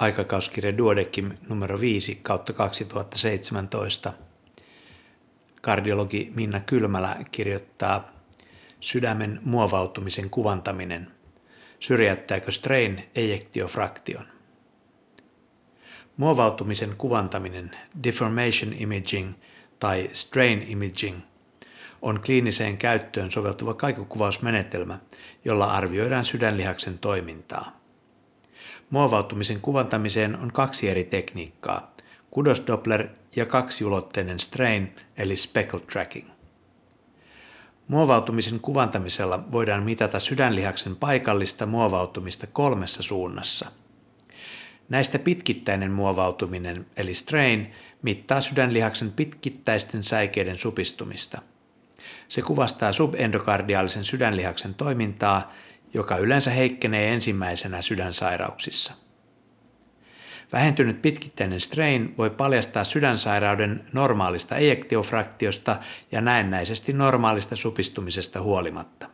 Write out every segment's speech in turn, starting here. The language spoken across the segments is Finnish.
aikakauskirja Duodekim numero 5 kautta 2017. Kardiologi Minna Kylmälä kirjoittaa Sydämen muovautumisen kuvantaminen. Syrjäyttääkö strain ejektiofraktion? Muovautumisen kuvantaminen, deformation imaging tai strain imaging, on kliiniseen käyttöön soveltuva kaikukuvausmenetelmä, jolla arvioidaan sydänlihaksen toimintaa. Muovautumisen kuvantamiseen on kaksi eri tekniikkaa, kudosdoppler ja kaksiulotteinen strain eli speckle tracking. Muovautumisen kuvantamisella voidaan mitata sydänlihaksen paikallista muovautumista kolmessa suunnassa – Näistä pitkittäinen muovautuminen eli strain mittaa sydänlihaksen pitkittäisten säikeiden supistumista. Se kuvastaa subendokardiaalisen sydänlihaksen toimintaa, joka yleensä heikkenee ensimmäisenä sydänsairauksissa. Vähentynyt pitkittäinen strain voi paljastaa sydänsairauden normaalista ejektiofraktiosta ja näennäisesti normaalista supistumisesta huolimatta.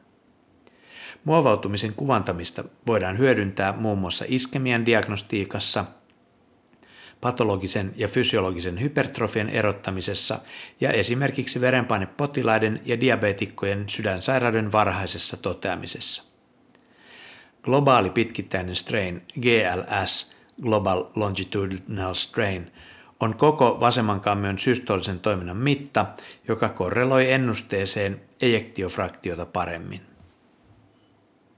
Muovautumisen kuvantamista voidaan hyödyntää muun muassa iskemian diagnostiikassa, patologisen ja fysiologisen hypertrofian erottamisessa ja esimerkiksi verenpainepotilaiden ja diabeetikkojen sydänsairauden varhaisessa toteamisessa. Globaali pitkittäinen strain GLS, Global Longitudinal Strain, on koko vasemman kammion systolisen toiminnan mitta, joka korreloi ennusteeseen ejektiofraktiota paremmin.